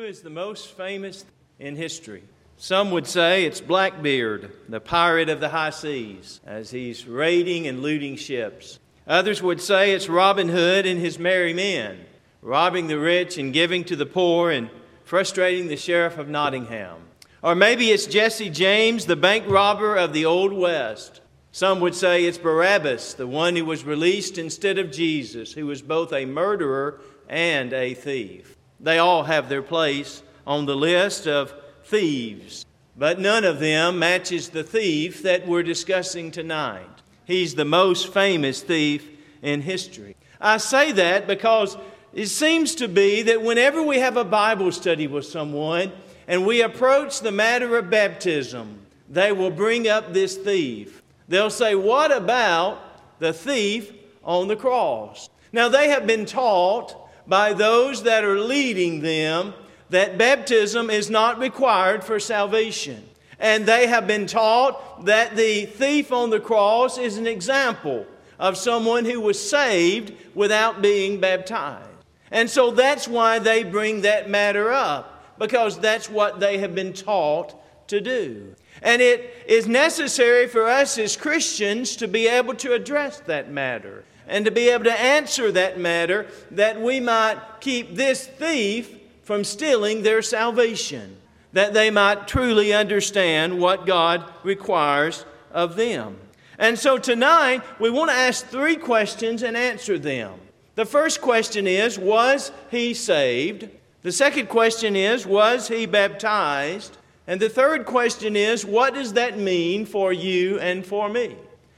Is the most famous in history? Some would say it's Blackbeard, the pirate of the high seas, as he's raiding and looting ships. Others would say it's Robin Hood and his merry men, robbing the rich and giving to the poor and frustrating the sheriff of Nottingham. Or maybe it's Jesse James, the bank robber of the Old West. Some would say it's Barabbas, the one who was released instead of Jesus, who was both a murderer and a thief. They all have their place on the list of thieves, but none of them matches the thief that we're discussing tonight. He's the most famous thief in history. I say that because it seems to be that whenever we have a Bible study with someone and we approach the matter of baptism, they will bring up this thief. They'll say, What about the thief on the cross? Now, they have been taught by those that are leading them that baptism is not required for salvation. And they have been taught that the thief on the cross is an example of someone who was saved without being baptized. And so that's why they bring that matter up, because that's what they have been taught to do. And it is necessary for us as Christians to be able to address that matter and to be able to answer that matter that we might keep this thief from stealing their salvation, that they might truly understand what God requires of them. And so tonight, we want to ask three questions and answer them. The first question is Was he saved? The second question is Was he baptized? And the third question is What does that mean for you and for me?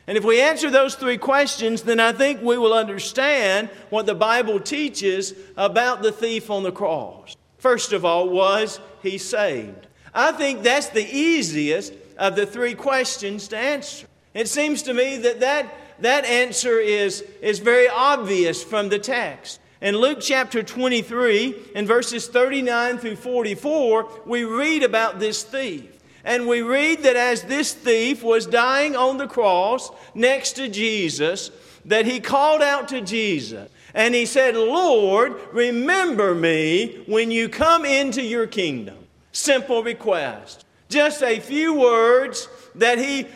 And if we answer those three questions, then I think we will understand what the Bible teaches about the thief on the cross. First of all, was he saved? I think that's the easiest of the three questions to answer. It seems to me that that, that answer is, is very obvious from the text. In Luke chapter 23, in verses 39 through 44, we read about this thief. And we read that as this thief was dying on the cross next to Jesus, that he called out to Jesus and he said, Lord, remember me when you come into your kingdom. Simple request. Just a few words that he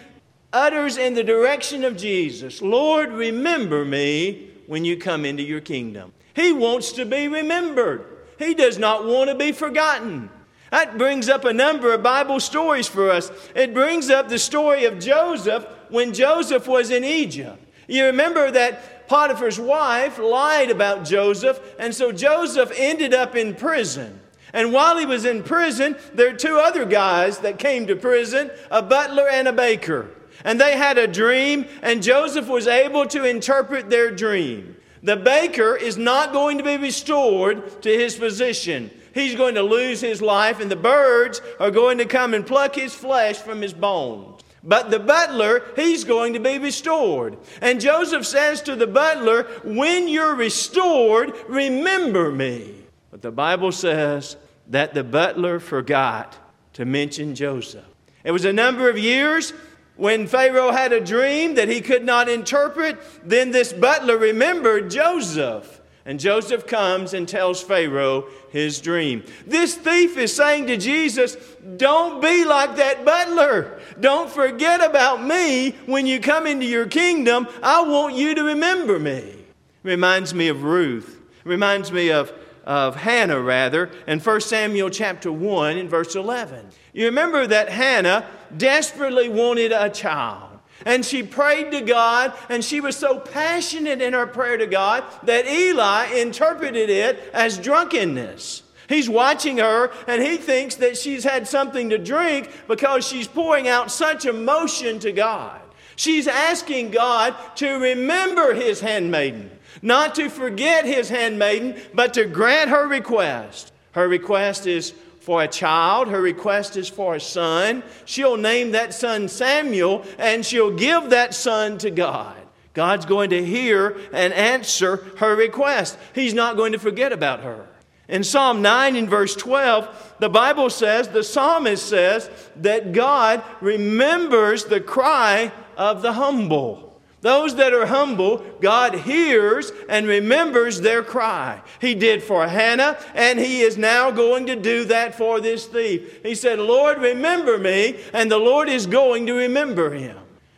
utters in the direction of Jesus Lord, remember me when you come into your kingdom. He wants to be remembered, he does not want to be forgotten. That brings up a number of Bible stories for us. It brings up the story of Joseph when Joseph was in Egypt. You remember that Potiphar's wife lied about Joseph, and so Joseph ended up in prison. And while he was in prison, there are two other guys that came to prison a butler and a baker. And they had a dream, and Joseph was able to interpret their dream. The baker is not going to be restored to his position he's going to lose his life, and the birds are going to come and pluck his flesh from his bones. But the butler, he's going to be restored. And Joseph says to the butler, When you're restored, remember me. But the Bible says that the butler forgot to mention Joseph. It was a number of years when Pharaoh had a dream that he could not interpret. Then this butler remembered Joseph. And Joseph comes and tells Pharaoh his dream. This thief is saying to Jesus, Don't be like that butler. Don't forget about me when you come into your kingdom. I want you to remember me. Reminds me of Ruth. Reminds me of, of Hannah, rather, in 1 Samuel chapter 1 in verse 11. You remember that Hannah desperately wanted a child. And she prayed to God, and she was so passionate in her prayer to God that Eli interpreted it as drunkenness. He's watching her, and he thinks that she's had something to drink because she's pouring out such emotion to God. She's asking God to remember his handmaiden, not to forget his handmaiden, but to grant her request. Her request is for a child. Her request is for a son. She'll name that son Samuel and she'll give that son to God. God's going to hear and answer her request. He's not going to forget about her. In Psalm 9 in verse 12, the Bible says, the psalmist says, that God remembers the cry of the humble. Those that are humble, God hears and remembers their cry. He did for Hannah, and He is now going to do that for this thief. He said, Lord, remember me, and the Lord is going to remember him.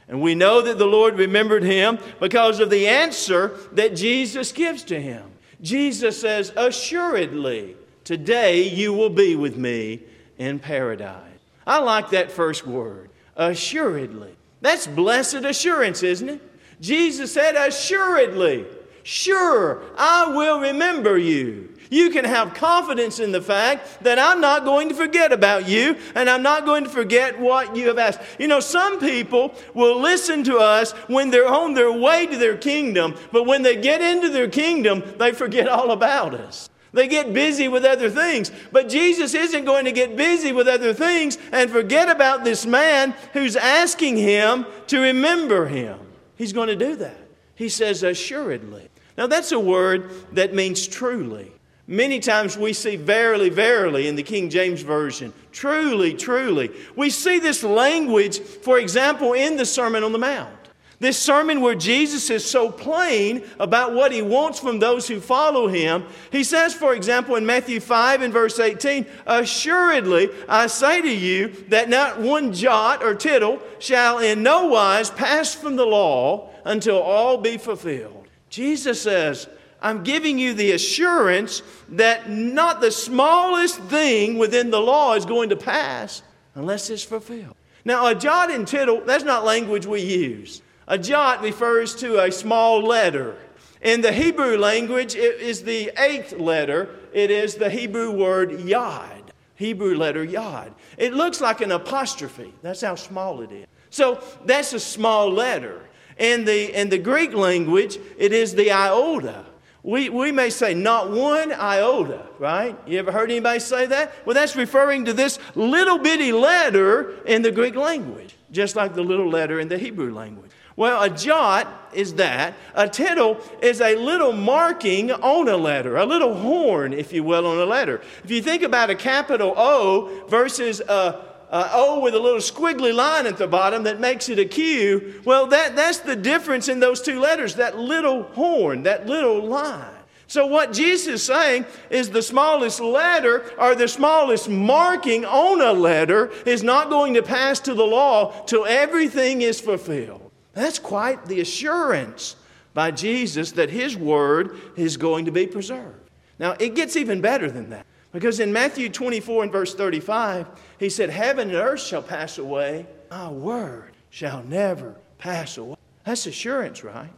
And we know that the Lord remembered him because of the answer that Jesus gives to him. Jesus says, Assuredly, today you will be with me in paradise. I like that first word, assuredly. That's blessed assurance, isn't it? Jesus said, Assuredly, sure, I will remember you. You can have confidence in the fact that I'm not going to forget about you and I'm not going to forget what you have asked. You know, some people will listen to us when they're on their way to their kingdom, but when they get into their kingdom, they forget all about us. They get busy with other things. But Jesus isn't going to get busy with other things and forget about this man who's asking him to remember him. He's going to do that. He says, assuredly. Now, that's a word that means truly. Many times we see verily, verily in the King James Version. Truly, truly. We see this language, for example, in the Sermon on the Mount. This sermon where Jesus is so plain about what he wants from those who follow him. He says, for example, in Matthew 5 and verse 18, Assuredly, I say to you that not one jot or tittle shall in no wise pass from the law until all be fulfilled. Jesus says, I'm giving you the assurance that not the smallest thing within the law is going to pass unless it's fulfilled. Now, a jot and tittle, that's not language we use. A jot refers to a small letter. In the Hebrew language, it is the eighth letter. It is the Hebrew word yod. Hebrew letter yod. It looks like an apostrophe. That's how small it is. So that's a small letter. In the, in the Greek language, it is the iota. We, we may say not one iota, right? You ever heard anybody say that? Well, that's referring to this little bitty letter in the Greek language, just like the little letter in the Hebrew language. Well, a jot is that. A tittle is a little marking on a letter, a little horn, if you will, on a letter. If you think about a capital O versus a, a O with a little squiggly line at the bottom that makes it a Q, well, that, that's the difference in those two letters, that little horn, that little line. So, what Jesus is saying is the smallest letter or the smallest marking on a letter is not going to pass to the law till everything is fulfilled. That's quite the assurance by Jesus that his word is going to be preserved. Now, it gets even better than that. Because in Matthew 24 and verse 35, he said, Heaven and earth shall pass away, my word shall never pass away. That's assurance, right?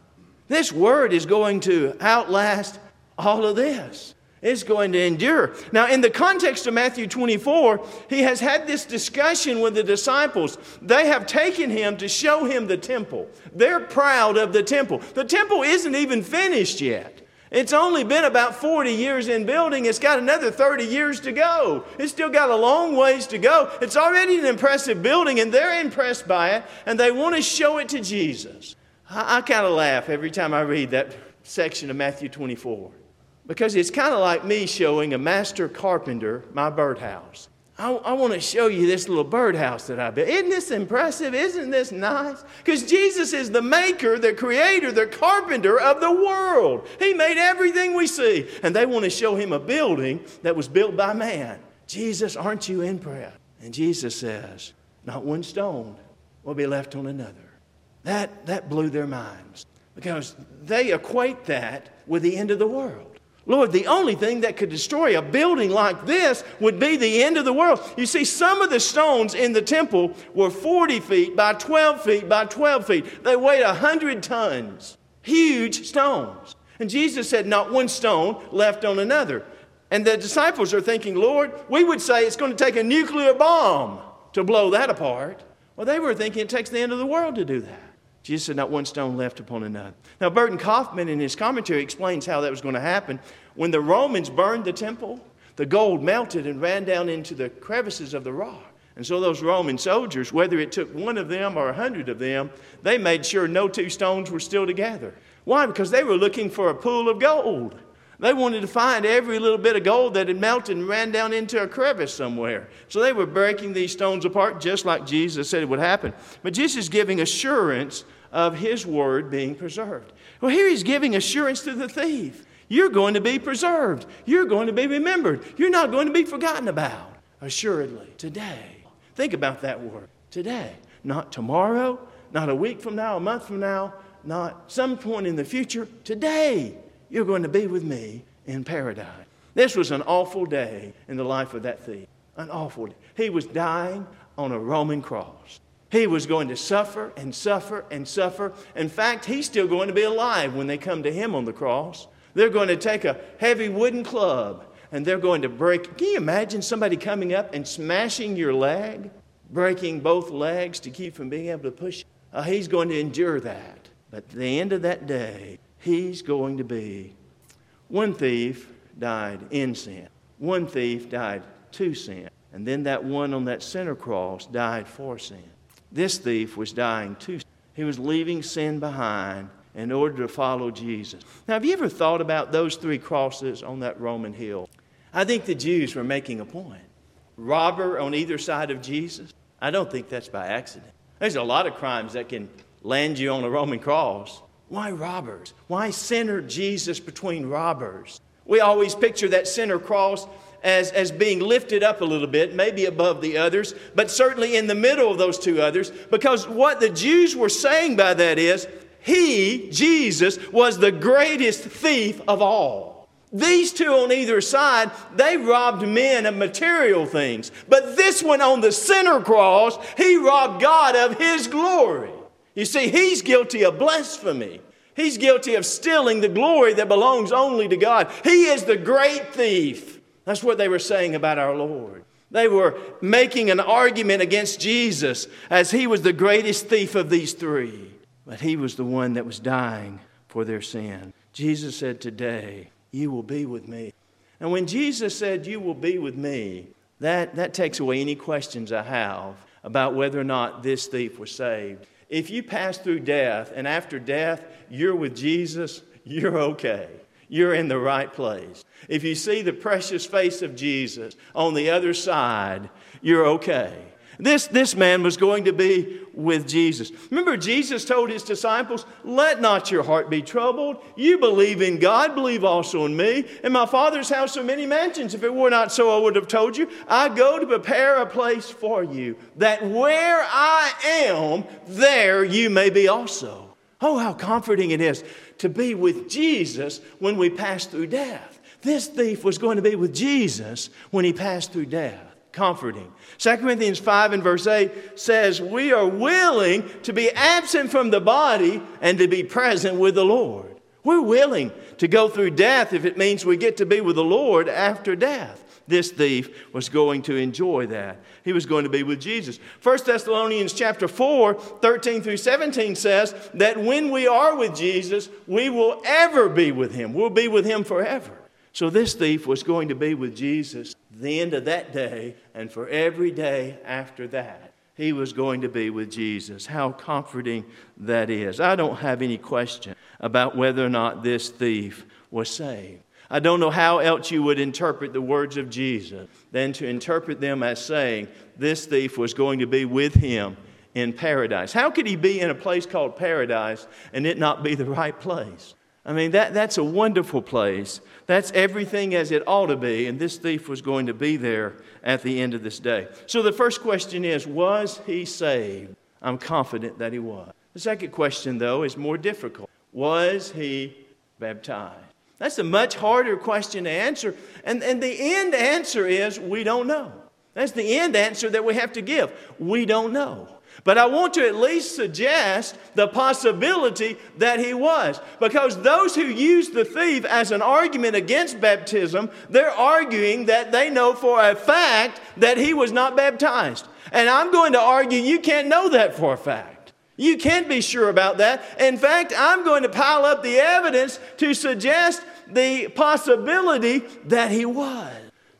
This word is going to outlast all of this is going to endure. Now, in the context of Matthew 24, he has had this discussion with the disciples. They have taken him to show him the temple. They're proud of the temple. The temple isn't even finished yet. It's only been about 40 years in building. It's got another 30 years to go. It's still got a long ways to go. It's already an impressive building, and they're impressed by it, and they want to show it to Jesus. I, I kind of laugh every time I read that section of Matthew 24. Because it's kind of like me showing a master carpenter my birdhouse. I, I want to show you this little birdhouse that I built. Isn't this impressive? Isn't this nice? Because Jesus is the maker, the creator, the carpenter of the world. He made everything we see. And they want to show him a building that was built by man. Jesus, aren't you impressed? And Jesus says, Not one stone will be left on another. That, that blew their minds because they equate that with the end of the world. Lord, the only thing that could destroy a building like this would be the end of the world. You see, some of the stones in the temple were 40 feet by 12 feet by 12 feet. They weighed 100 tons. Huge stones. And Jesus said, Not one stone left on another. And the disciples are thinking, Lord, we would say it's going to take a nuclear bomb to blow that apart. Well, they were thinking it takes the end of the world to do that. Jesus said, Not one stone left upon another. Now, Burton Coffman, in his commentary explains how that was going to happen. When the Romans burned the temple, the gold melted and ran down into the crevices of the rock. And so, those Roman soldiers, whether it took one of them or a hundred of them, they made sure no two stones were still together. Why? Because they were looking for a pool of gold. They wanted to find every little bit of gold that had melted and ran down into a crevice somewhere. So they were breaking these stones apart just like Jesus said it would happen. But Jesus is giving assurance of his word being preserved. Well, here he's giving assurance to the thief. You're going to be preserved. You're going to be remembered. You're not going to be forgotten about. Assuredly, today. Think about that word. Today. Not tomorrow, not a week from now, a month from now, not some point in the future. Today, you're going to be with me in paradise. This was an awful day in the life of that thief. An awful day. He was dying on a Roman cross. He was going to suffer and suffer and suffer. In fact, he's still going to be alive when they come to him on the cross. They're going to take a heavy wooden club and they're going to break. Can you imagine somebody coming up and smashing your leg, breaking both legs to keep from being able to push? Uh, he's going to endure that. But at the end of that day, he's going to be. One thief died in sin, one thief died to sin. And then that one on that center cross died for sin. This thief was dying too. He was leaving sin behind in order to follow Jesus. Now, have you ever thought about those three crosses on that Roman hill? I think the Jews were making a point. Robber on either side of Jesus? I don't think that's by accident. There's a lot of crimes that can land you on a Roman cross. Why robbers? Why center Jesus between robbers? We always picture that center cross as, as being lifted up a little bit, maybe above the others, but certainly in the middle of those two others, because what the Jews were saying by that is, he, Jesus, was the greatest thief of all. These two on either side, they robbed men of material things. But this one on the center cross, he robbed God of his glory. You see, he's guilty of blasphemy. He's guilty of stealing the glory that belongs only to God. He is the great thief. That's what they were saying about our Lord. They were making an argument against Jesus as he was the greatest thief of these three. But he was the one that was dying for their sin. Jesus said, Today you will be with me. And when Jesus said, You will be with me, that, that takes away any questions I have about whether or not this thief was saved. If you pass through death and after death you're with Jesus, you're okay you're in the right place. If you see the precious face of Jesus on the other side, you're okay. This, this man was going to be with Jesus. Remember, Jesus told his disciples, Let not your heart be troubled. You believe in God, believe also in me. In my Father's house are many mansions. If it were not so, I would have told you. I go to prepare a place for you, that where I am, there you may be also. Oh, how comforting it is to be with Jesus when we pass through death. This thief was going to be with Jesus when he passed through death. Comforting. 2 Corinthians 5 and verse 8 says, We are willing to be absent from the body and to be present with the Lord. We're willing to go through death if it means we get to be with the Lord after death this thief was going to enjoy that. He was going to be with Jesus. 1 Thessalonians chapter 4, 13 through 17 says that when we are with Jesus, we will ever be with him. We'll be with him forever. So this thief was going to be with Jesus the end of that day and for every day after that. He was going to be with Jesus. How comforting that is. I don't have any question about whether or not this thief was saved. I don't know how else you would interpret the words of Jesus than to interpret them as saying this thief was going to be with him in paradise. How could he be in a place called paradise and it not be the right place? I mean, that, that's a wonderful place. That's everything as it ought to be, and this thief was going to be there at the end of this day. So the first question is Was he saved? I'm confident that he was. The second question, though, is more difficult Was he baptized? That's a much harder question to answer. And, and the end answer is we don't know. That's the end answer that we have to give. We don't know. But I want to at least suggest the possibility that he was. Because those who use the thief as an argument against baptism, they're arguing that they know for a fact that he was not baptized. And I'm going to argue you can't know that for a fact. You can't be sure about that. In fact, I'm going to pile up the evidence to suggest the possibility that he was.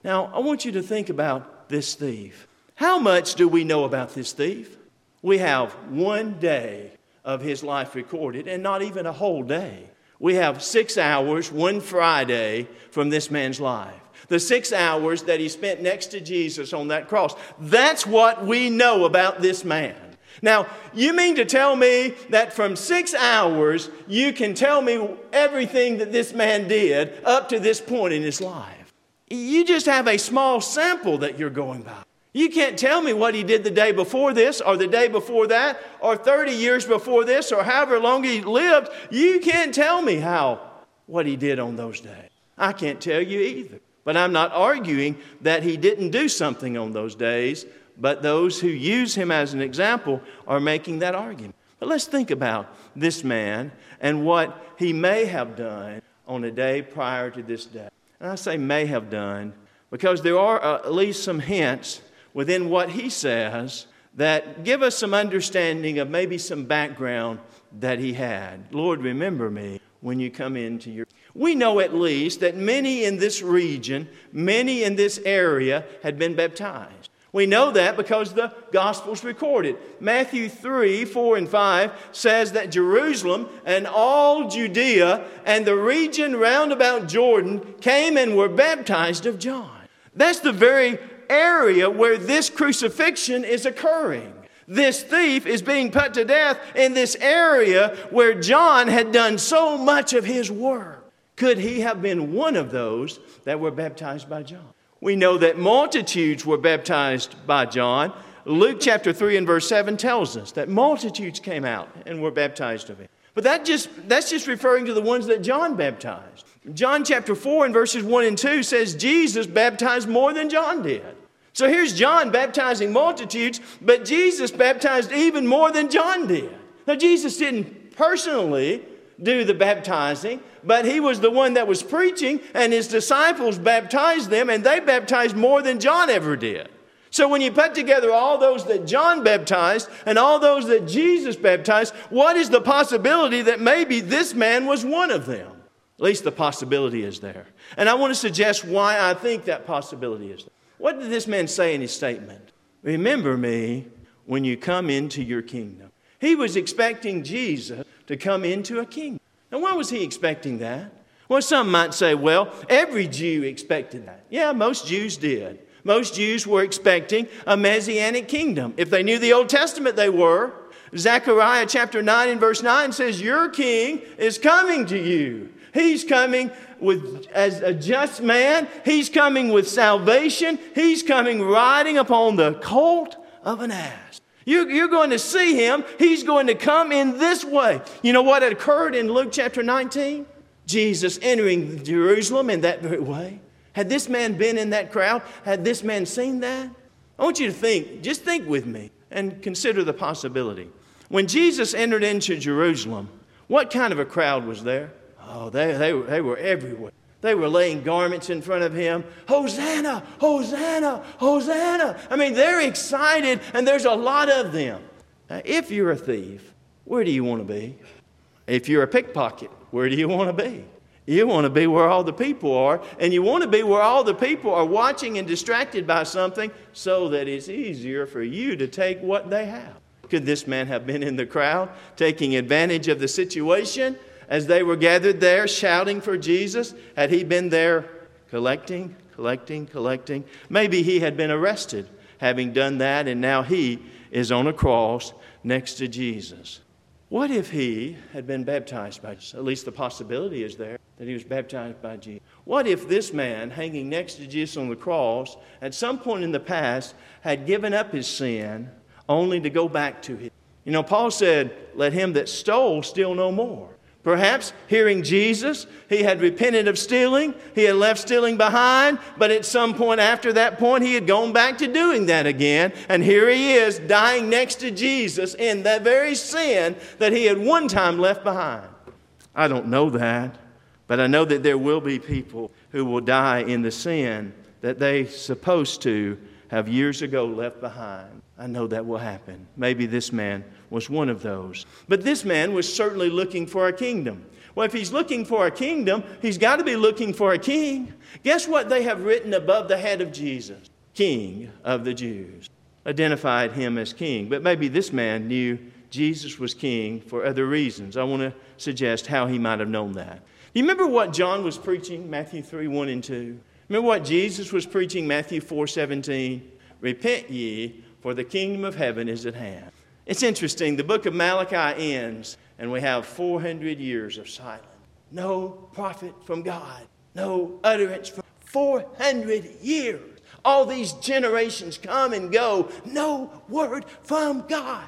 Now, I want you to think about this thief. How much do we know about this thief? We have one day of his life recorded, and not even a whole day. We have six hours, one Friday, from this man's life. The six hours that he spent next to Jesus on that cross. That's what we know about this man. Now, you mean to tell me that from six hours, you can tell me everything that this man did up to this point in his life? You just have a small sample that you're going by. You can't tell me what he did the day before this, or the day before that, or 30 years before this, or however long he lived. You can't tell me how, what he did on those days. I can't tell you either. But I'm not arguing that he didn't do something on those days, but those who use him as an example are making that argument. But let's think about this man and what he may have done on a day prior to this day. And I say may have done because there are at least some hints within what he says that give us some understanding of maybe some background that he had. Lord, remember me when you come into your. We know at least that many in this region, many in this area had been baptized. We know that because the Gospels record it. Matthew 3 4 and 5 says that Jerusalem and all Judea and the region round about Jordan came and were baptized of John. That's the very area where this crucifixion is occurring. This thief is being put to death in this area where John had done so much of his work. Could he have been one of those that were baptized by John? We know that multitudes were baptized by John. Luke chapter 3 and verse 7 tells us that multitudes came out and were baptized of him. But that just, that's just referring to the ones that John baptized. John chapter 4 and verses 1 and 2 says Jesus baptized more than John did. So here's John baptizing multitudes, but Jesus baptized even more than John did. Now, Jesus didn't personally do the baptizing, but he was the one that was preaching, and his disciples baptized them, and they baptized more than John ever did. So when you put together all those that John baptized and all those that Jesus baptized, what is the possibility that maybe this man was one of them? At least the possibility is there. And I want to suggest why I think that possibility is there. What did this man say in his statement? Remember me when you come into your kingdom. He was expecting Jesus to come into a kingdom. Now, why was he expecting that? Well, some might say, well, every Jew expected that. Yeah, most Jews did. Most Jews were expecting a messianic kingdom. If they knew the Old Testament, they were. Zechariah chapter 9 and verse 9 says, Your king is coming to you. He's coming with as a just man. He's coming with salvation. He's coming riding upon the colt of an ass. You, you're going to see him. He's going to come in this way. You know what occurred in Luke chapter 19? Jesus entering Jerusalem in that very way. Had this man been in that crowd, had this man seen that? I want you to think, just think with me and consider the possibility. When Jesus entered into Jerusalem, what kind of a crowd was there? Oh, they, they, they were everywhere. They were laying garments in front of him. Hosanna, Hosanna, Hosanna. I mean, they're excited, and there's a lot of them. Now, if you're a thief, where do you want to be? If you're a pickpocket, where do you want to be? You want to be where all the people are, and you want to be where all the people are watching and distracted by something so that it's easier for you to take what they have. Could this man have been in the crowd taking advantage of the situation? As they were gathered there shouting for Jesus? Had he been there collecting, collecting, collecting? Maybe he had been arrested having done that, and now he is on a cross next to Jesus. What if he had been baptized by Jesus? At least the possibility is there that he was baptized by Jesus. What if this man hanging next to Jesus on the cross at some point in the past had given up his sin only to go back to it? You know, Paul said, Let him that stole steal no more. Perhaps hearing Jesus, he had repented of stealing, he had left stealing behind, but at some point after that point, he had gone back to doing that again. And here he is dying next to Jesus in that very sin that he had one time left behind. I don't know that, but I know that there will be people who will die in the sin that they supposed to have years ago left behind. I know that will happen. Maybe this man was one of those. But this man was certainly looking for a kingdom. Well, if he's looking for a kingdom, he's got to be looking for a king. Guess what they have written above the head of Jesus? King of the Jews. Identified him as king. But maybe this man knew Jesus was king for other reasons. I want to suggest how he might have known that. You remember what John was preaching, Matthew 3 1 and 2? Remember what Jesus was preaching, Matthew 4 17? Repent ye, for the kingdom of heaven is at hand. It's interesting. The book of Malachi ends, and we have 400 years of silence. No prophet from God, no utterance from 400 years. All these generations come and go, no word from God.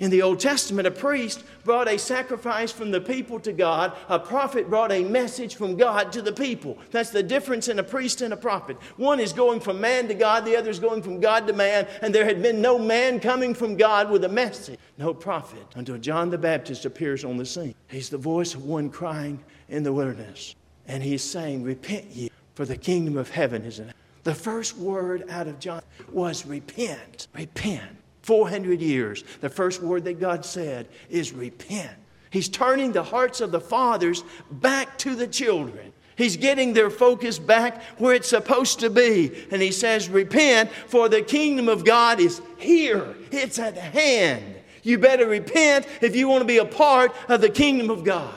In the Old Testament, a priest brought a sacrifice from the people to God. A prophet brought a message from God to the people. That's the difference in a priest and a prophet. One is going from man to God, the other is going from God to man, and there had been no man coming from God with a message, no prophet, until John the Baptist appears on the scene. He's the voice of one crying in the wilderness, and he's saying, Repent ye, for the kingdom of heaven is in. The first word out of John was repent. Repent. 400 years, the first word that God said is repent. He's turning the hearts of the fathers back to the children. He's getting their focus back where it's supposed to be. And he says, Repent, for the kingdom of God is here, it's at hand. You better repent if you want to be a part of the kingdom of God.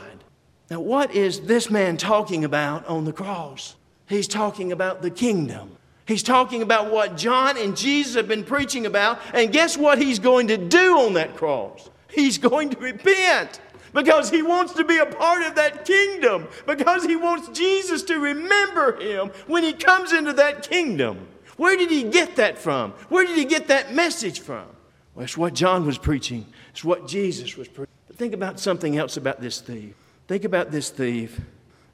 Now, what is this man talking about on the cross? He's talking about the kingdom. He's talking about what John and Jesus have been preaching about. And guess what he's going to do on that cross? He's going to repent because he wants to be a part of that kingdom, because he wants Jesus to remember him when he comes into that kingdom. Where did he get that from? Where did he get that message from? Well, it's what John was preaching, it's what Jesus was preaching. But think about something else about this thief. Think about this thief.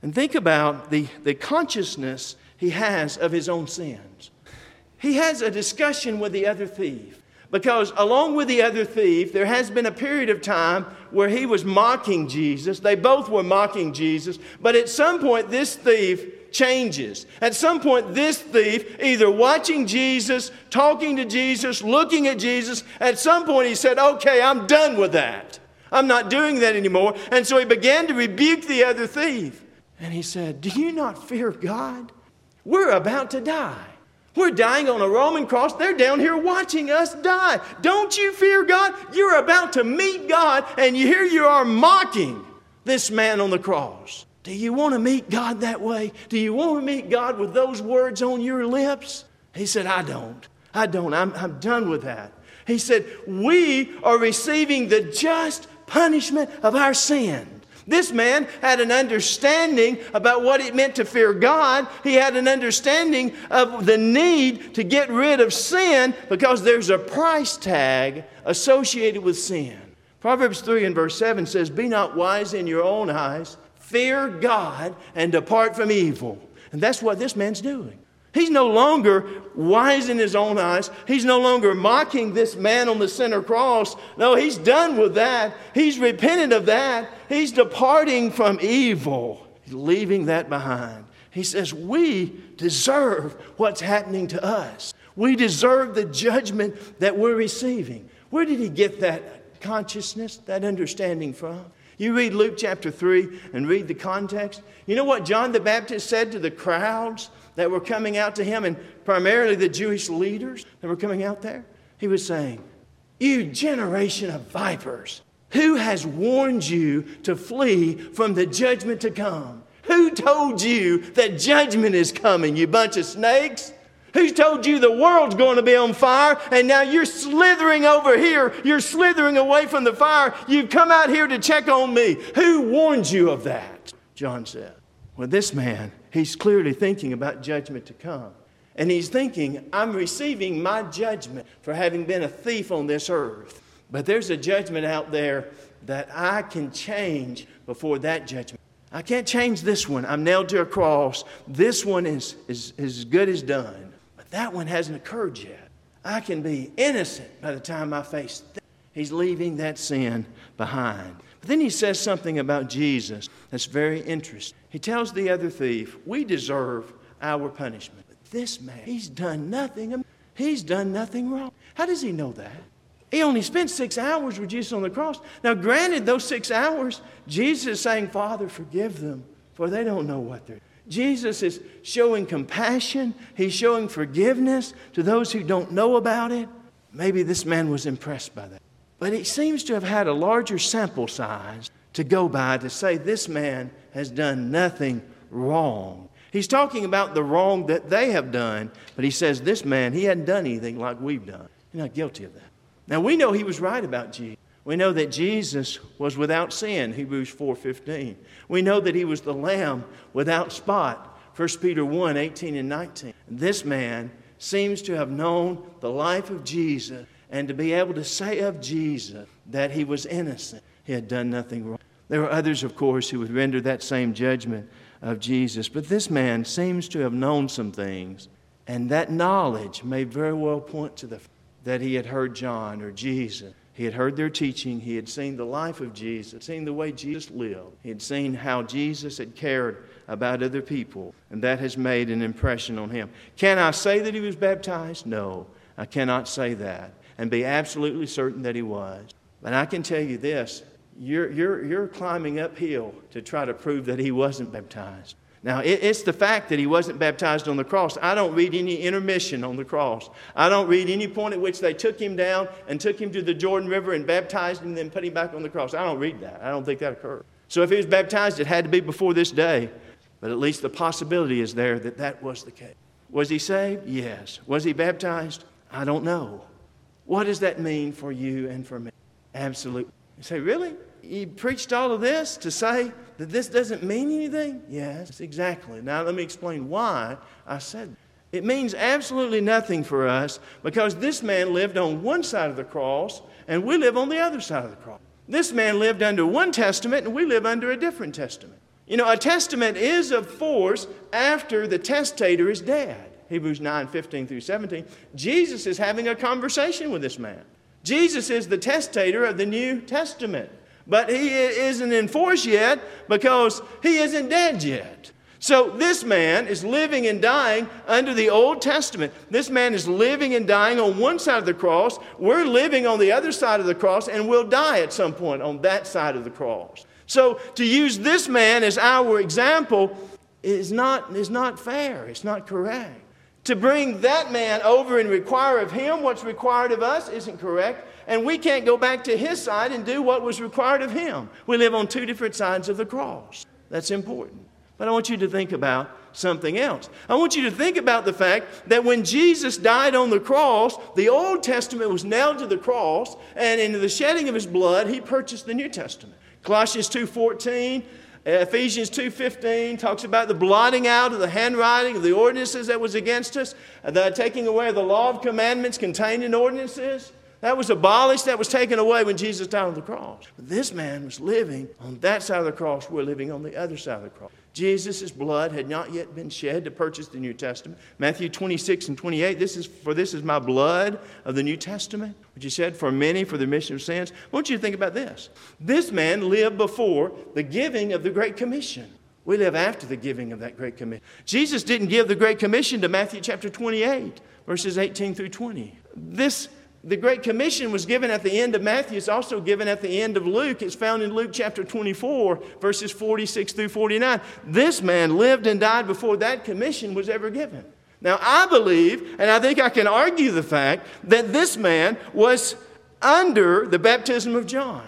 And think about the, the consciousness he has of his own sins. He has a discussion with the other thief because, along with the other thief, there has been a period of time where he was mocking Jesus. They both were mocking Jesus, but at some point, this thief changes. At some point, this thief, either watching Jesus, talking to Jesus, looking at Jesus, at some point he said, Okay, I'm done with that. I'm not doing that anymore. And so he began to rebuke the other thief. And he said, Do you not fear God? We're about to die. We're dying on a Roman cross. They're down here watching us die. Don't you fear God? You're about to meet God, and here you are mocking this man on the cross. Do you want to meet God that way? Do you want to meet God with those words on your lips? He said, I don't. I don't. I'm, I'm done with that. He said, We are receiving the just punishment of our sin. This man had an understanding about what it meant to fear God. He had an understanding of the need to get rid of sin because there's a price tag associated with sin. Proverbs 3 and verse 7 says, Be not wise in your own eyes, fear God, and depart from evil. And that's what this man's doing. He's no longer wise in his own eyes. He's no longer mocking this man on the center cross. No, he's done with that. He's repented of that. He's departing from evil, he's leaving that behind. He says, We deserve what's happening to us. We deserve the judgment that we're receiving. Where did he get that consciousness, that understanding from? You read Luke chapter 3 and read the context. You know what John the Baptist said to the crowds that were coming out to him, and primarily the Jewish leaders that were coming out there? He was saying, You generation of vipers, who has warned you to flee from the judgment to come? Who told you that judgment is coming, you bunch of snakes? Who told you the world's going to be on fire and now you're slithering over here? You're slithering away from the fire. You've come out here to check on me. Who warned you of that? John said. Well, this man he's clearly thinking about judgment to come. And he's thinking, I'm receiving my judgment for having been a thief on this earth. But there's a judgment out there that I can change before that judgment. I can't change this one. I'm nailed to a cross. This one is, is, is as good as done. But that one hasn't occurred yet. I can be innocent by the time I face that. He's leaving that sin behind. But then he says something about Jesus that's very interesting. He tells the other thief, We deserve our punishment. But this man, he's done nothing. He's done nothing wrong. How does he know that? He only spent six hours with Jesus on the cross. Now, granted, those six hours, Jesus is saying, Father, forgive them, for they don't know what they're doing. Jesus is showing compassion. He's showing forgiveness to those who don't know about it. Maybe this man was impressed by that. But he seems to have had a larger sample size to go by to say this man has done nothing wrong. He's talking about the wrong that they have done, but he says this man, he hadn't done anything like we've done. He's not guilty of that. Now we know he was right about Jesus. We know that Jesus was without sin, Hebrews 4:15. We know that he was the lamb without spot, 1 Peter 1, 18 and 19. This man seems to have known the life of Jesus and to be able to say of Jesus that he was innocent. He had done nothing wrong. There were others, of course, who would render that same judgment of Jesus, but this man seems to have known some things, and that knowledge may very well point to the fact that he had heard John or Jesus he had heard their teaching. He had seen the life of Jesus, seen the way Jesus lived. He had seen how Jesus had cared about other people, and that has made an impression on him. Can I say that he was baptized? No, I cannot say that and be absolutely certain that he was. But I can tell you this you're, you're, you're climbing uphill to try to prove that he wasn't baptized. Now, it's the fact that he wasn't baptized on the cross. I don't read any intermission on the cross. I don't read any point at which they took him down and took him to the Jordan River and baptized him and then put him back on the cross. I don't read that. I don't think that occurred. So if he was baptized, it had to be before this day. But at least the possibility is there that that was the case. Was he saved? Yes. Was he baptized? I don't know. What does that mean for you and for me? Absolutely. You say, really? He preached all of this to say that this doesn't mean anything? Yes, exactly. Now, let me explain why I said that. It means absolutely nothing for us because this man lived on one side of the cross and we live on the other side of the cross. This man lived under one testament and we live under a different testament. You know, a testament is of force after the testator is dead. Hebrews 9 15 through 17. Jesus is having a conversation with this man. Jesus is the testator of the New Testament. But he isn't in force yet because he isn't dead yet. So this man is living and dying under the Old Testament. This man is living and dying on one side of the cross. We're living on the other side of the cross and we'll die at some point on that side of the cross. So to use this man as our example is not, is not fair. It's not correct. To bring that man over and require of him what's required of us isn't correct and we can't go back to his side and do what was required of him. We live on two different sides of the cross. That's important. But I want you to think about something else. I want you to think about the fact that when Jesus died on the cross, the Old Testament was nailed to the cross, and in the shedding of his blood, he purchased the New Testament. Colossians 2:14, Ephesians 2:15 talks about the blotting out of the handwriting of the ordinances that was against us, the taking away of the law of commandments contained in ordinances. That was abolished, that was taken away when Jesus died on the cross. But this man was living on that side of the cross, we're living on the other side of the cross. Jesus' blood had not yet been shed to purchase the New Testament. Matthew 26 and 28, this is, for this is my blood of the New Testament, which he said, for many, for the remission of sins. I want you to think about this. This man lived before the giving of the Great Commission. We live after the giving of that Great Commission. Jesus didn't give the Great Commission to Matthew chapter 28, verses 18 through 20. This the Great Commission was given at the end of Matthew. It's also given at the end of Luke. It's found in Luke chapter 24, verses 46 through 49. This man lived and died before that commission was ever given. Now, I believe, and I think I can argue the fact, that this man was under the baptism of John.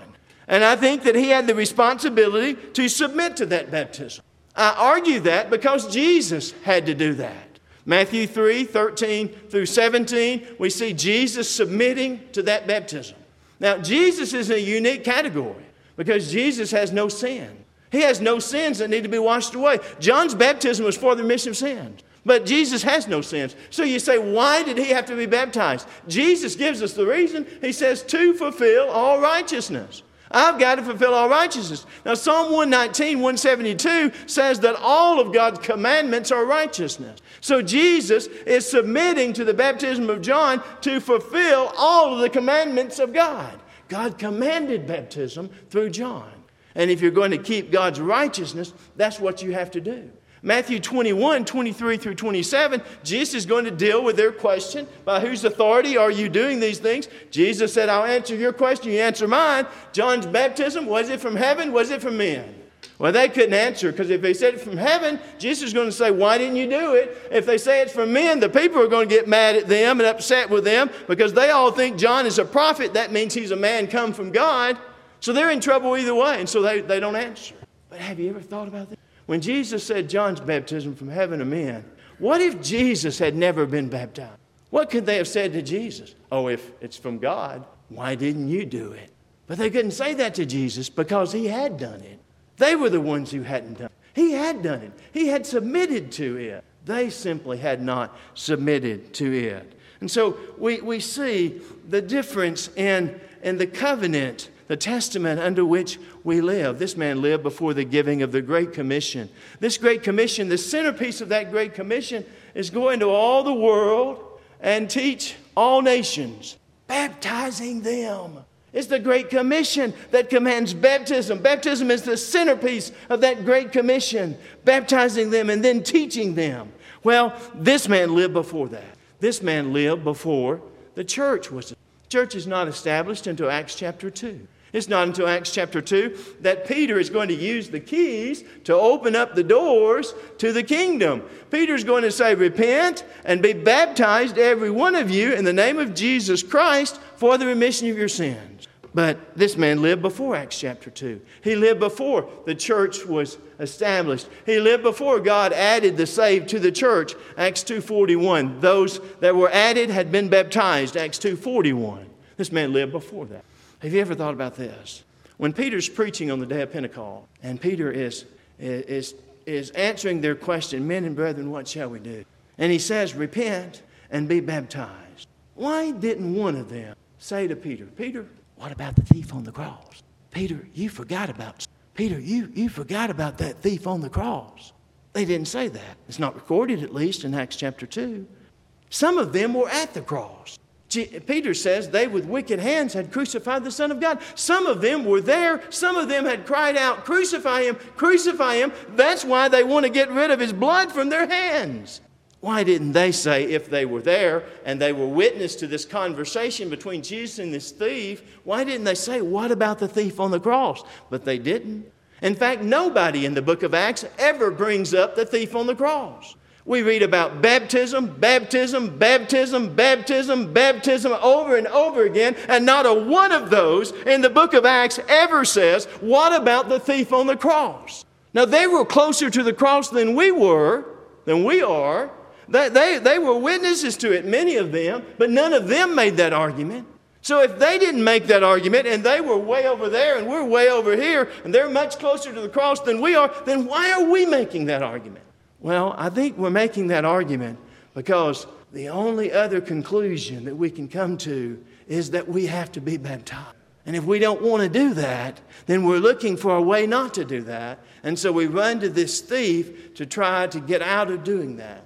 And I think that he had the responsibility to submit to that baptism. I argue that because Jesus had to do that. Matthew 3 13 through 17, we see Jesus submitting to that baptism. Now, Jesus is in a unique category because Jesus has no sin. He has no sins that need to be washed away. John's baptism was for the remission of sins. But Jesus has no sins. So you say, why did he have to be baptized? Jesus gives us the reason. He says, to fulfill all righteousness. I've got to fulfill all righteousness. Now, Psalm 119, 172 says that all of God's commandments are righteousness. So Jesus is submitting to the baptism of John to fulfill all of the commandments of God. God commanded baptism through John. And if you're going to keep God's righteousness, that's what you have to do. Matthew 21, 23 through 27, Jesus is going to deal with their question by whose authority are you doing these things? Jesus said, I'll answer your question, you answer mine. John's baptism, was it from heaven? Was it from men? Well, they couldn't answer because if they said it from heaven, Jesus is going to say, Why didn't you do it? If they say it's from men, the people are going to get mad at them and upset with them because they all think John is a prophet. That means he's a man come from God. So they're in trouble either way, and so they, they don't answer. But have you ever thought about this? When Jesus said John's baptism from heaven to men, what if Jesus had never been baptized? What could they have said to Jesus? Oh, if it's from God, Why didn't you do it? But they couldn't say that to Jesus because he had done it. They were the ones who hadn't done it. He had done it, he had submitted to it. They simply had not submitted to it. And so we, we see the difference in, in the covenant, the testament under which we live. This man lived before the giving of the Great Commission. This Great Commission, the centerpiece of that Great Commission, is go into all the world and teach all nations, baptizing them. It's the Great Commission that commands baptism. Baptism is the centerpiece of that Great Commission, baptizing them and then teaching them. Well, this man lived before that. This man lived before the church was. The church is not established until Acts chapter 2. It's not until Acts chapter 2 that Peter is going to use the keys to open up the doors to the kingdom. Peter's going to say, Repent and be baptized, every one of you, in the name of Jesus Christ for the remission of your sins. But this man lived before Acts chapter 2. He lived before the church was established. He lived before God added the saved to the church. Acts 2:41. Those that were added had been baptized. Acts 2:41. This man lived before that. Have you ever thought about this? When Peter's preaching on the day of Pentecost, and Peter is, is, is answering their question, Men and brethren, what shall we do? And he says, Repent and be baptized. Why didn't one of them say to Peter, Peter, what about the thief on the cross? Peter, you forgot about Peter, you, you forgot about that thief on the cross. They didn't say that. It's not recorded, at least, in Acts chapter 2. Some of them were at the cross. Peter says they with wicked hands had crucified the Son of God. Some of them were there. Some of them had cried out, Crucify him, crucify him. That's why they want to get rid of his blood from their hands. Why didn't they say, if they were there and they were witness to this conversation between Jesus and this thief, why didn't they say, What about the thief on the cross? But they didn't. In fact, nobody in the book of Acts ever brings up the thief on the cross. We read about baptism, baptism, baptism, baptism, baptism over and over again, and not a one of those in the book of Acts ever says, What about the thief on the cross? Now, they were closer to the cross than we were, than we are, they, they, they were witnesses to it, many of them, but none of them made that argument. So if they didn't make that argument and they were way over there and we're way over here and they're much closer to the cross than we are, then why are we making that argument? Well, I think we're making that argument because the only other conclusion that we can come to is that we have to be baptized. And if we don't want to do that, then we're looking for a way not to do that. And so we run to this thief to try to get out of doing that.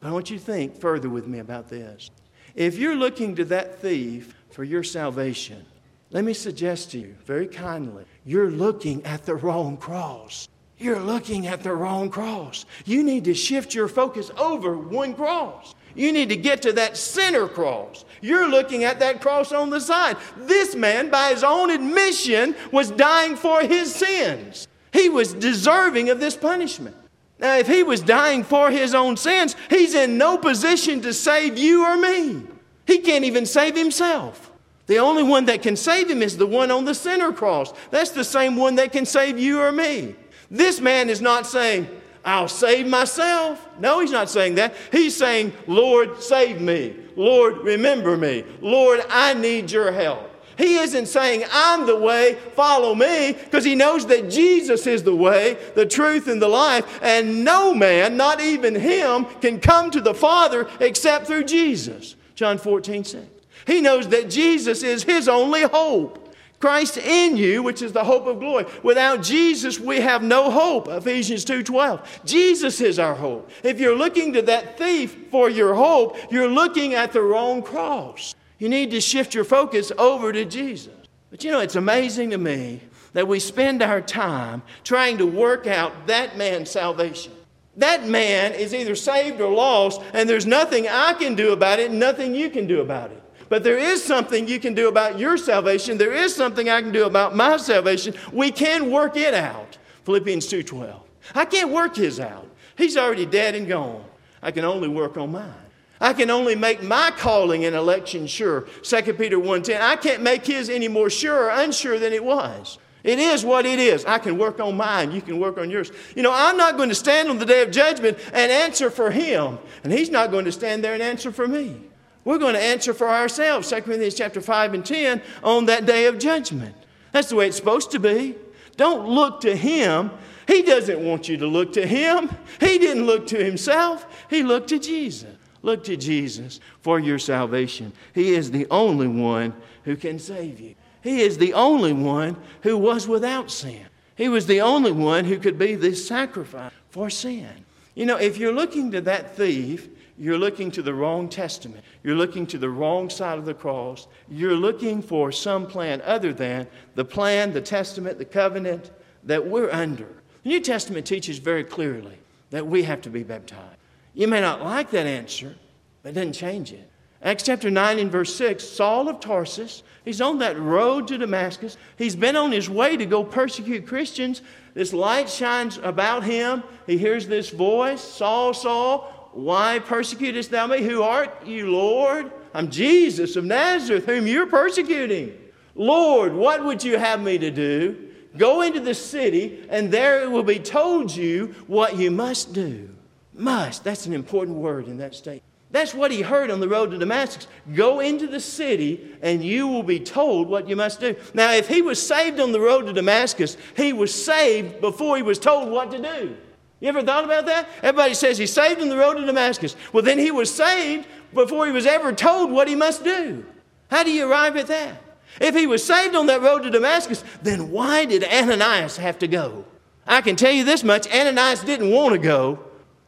But I want you to think further with me about this. If you're looking to that thief for your salvation, let me suggest to you very kindly, you're looking at the wrong cross. You're looking at the wrong cross. You need to shift your focus over one cross. You need to get to that center cross. You're looking at that cross on the side. This man, by his own admission, was dying for his sins. He was deserving of this punishment. Now, if he was dying for his own sins, he's in no position to save you or me. He can't even save himself. The only one that can save him is the one on the center cross. That's the same one that can save you or me. This man is not saying, I'll save myself. No, he's not saying that. He's saying, Lord, save me. Lord, remember me. Lord, I need your help. He isn't saying, I'm the way, follow me, because he knows that Jesus is the way, the truth, and the life, and no man, not even him, can come to the Father except through Jesus. John 14, 6. He knows that Jesus is his only hope. Christ in you, which is the hope of glory. Without Jesus, we have no hope. Ephesians 2:12. Jesus is our hope. If you're looking to that thief for your hope, you're looking at the wrong cross. You need to shift your focus over to Jesus. But you know, it's amazing to me that we spend our time trying to work out that man's salvation. That man is either saved or lost, and there's nothing I can do about it, nothing you can do about it. But there is something you can do about your salvation. There is something I can do about my salvation. We can work it out. Philippians 2:12. I can't work his out. He's already dead and gone. I can only work on mine. I can only make my calling and election sure. 2 Peter 1.10. I can't make his any more sure or unsure than it was. It is what it is. I can work on mine. You can work on yours. You know, I'm not going to stand on the day of judgment and answer for him. And he's not going to stand there and answer for me. We're going to answer for ourselves, 2 Corinthians chapter 5 and 10, on that day of judgment. That's the way it's supposed to be. Don't look to him. He doesn't want you to look to him. He didn't look to himself. He looked to Jesus. Look to Jesus for your salvation. He is the only one who can save you. He is the only one who was without sin. He was the only one who could be the sacrifice for sin. You know, if you're looking to that thief, you're looking to the wrong testament. You're looking to the wrong side of the cross. You're looking for some plan other than the plan, the testament, the covenant that we're under. The New Testament teaches very clearly that we have to be baptized. You may not like that answer, but it doesn't change it. Acts chapter 9 and verse 6 Saul of Tarsus, he's on that road to Damascus. He's been on his way to go persecute Christians. This light shines about him. He hears this voice Saul, Saul, why persecutest thou me? Who art you, Lord? I'm Jesus of Nazareth, whom you're persecuting. Lord, what would you have me to do? Go into the city, and there it will be told you what you must do. Must. That's an important word in that statement. That's what he heard on the road to Damascus. Go into the city and you will be told what you must do. Now, if he was saved on the road to Damascus, he was saved before he was told what to do. You ever thought about that? Everybody says he's saved on the road to Damascus. Well, then he was saved before he was ever told what he must do. How do you arrive at that? If he was saved on that road to Damascus, then why did Ananias have to go? I can tell you this much Ananias didn't want to go.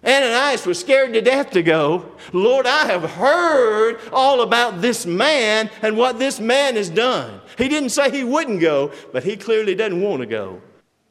Ananias was scared to death to go. Lord, I have heard all about this man and what this man has done. He didn't say he wouldn't go, but he clearly doesn't want to go.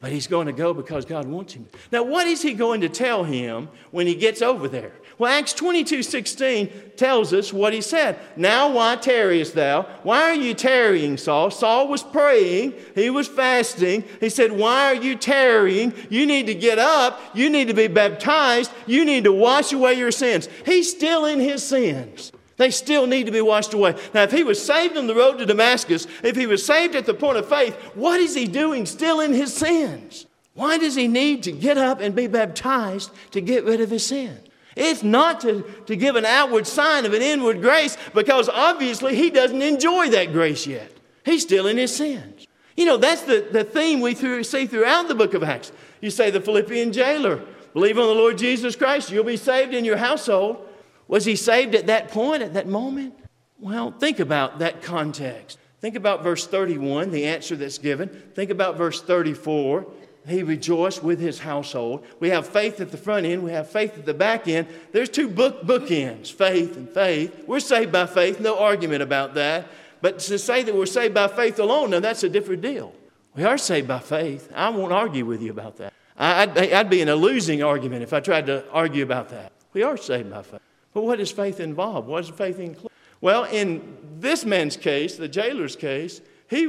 But he's going to go because God wants him. Now, what is he going to tell him when he gets over there? Well, Acts 22 16 tells us what he said. Now, why tarriest thou? Why are you tarrying, Saul? Saul was praying, he was fasting. He said, Why are you tarrying? You need to get up, you need to be baptized, you need to wash away your sins. He's still in his sins. They still need to be washed away. Now, if he was saved on the road to Damascus, if he was saved at the point of faith, what is he doing still in his sins? Why does he need to get up and be baptized to get rid of his sin? It's not to, to give an outward sign of an inward grace because obviously he doesn't enjoy that grace yet. He's still in his sins. You know, that's the, the theme we through, see throughout the book of Acts. You say the Philippian jailer, believe on the Lord Jesus Christ, you'll be saved in your household. Was he saved at that point, at that moment? Well, think about that context. Think about verse 31, the answer that's given. Think about verse 34. He rejoiced with his household. We have faith at the front end, we have faith at the back end. There's two book bookends faith and faith. We're saved by faith, no argument about that. But to say that we're saved by faith alone, now that's a different deal. We are saved by faith. I won't argue with you about that. I'd, I'd be in a losing argument if I tried to argue about that. We are saved by faith. But what does faith involve? What does faith include? Well, in this man's case, the jailer's case, he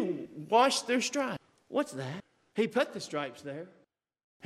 washed their stripes. What's that? He put the stripes there.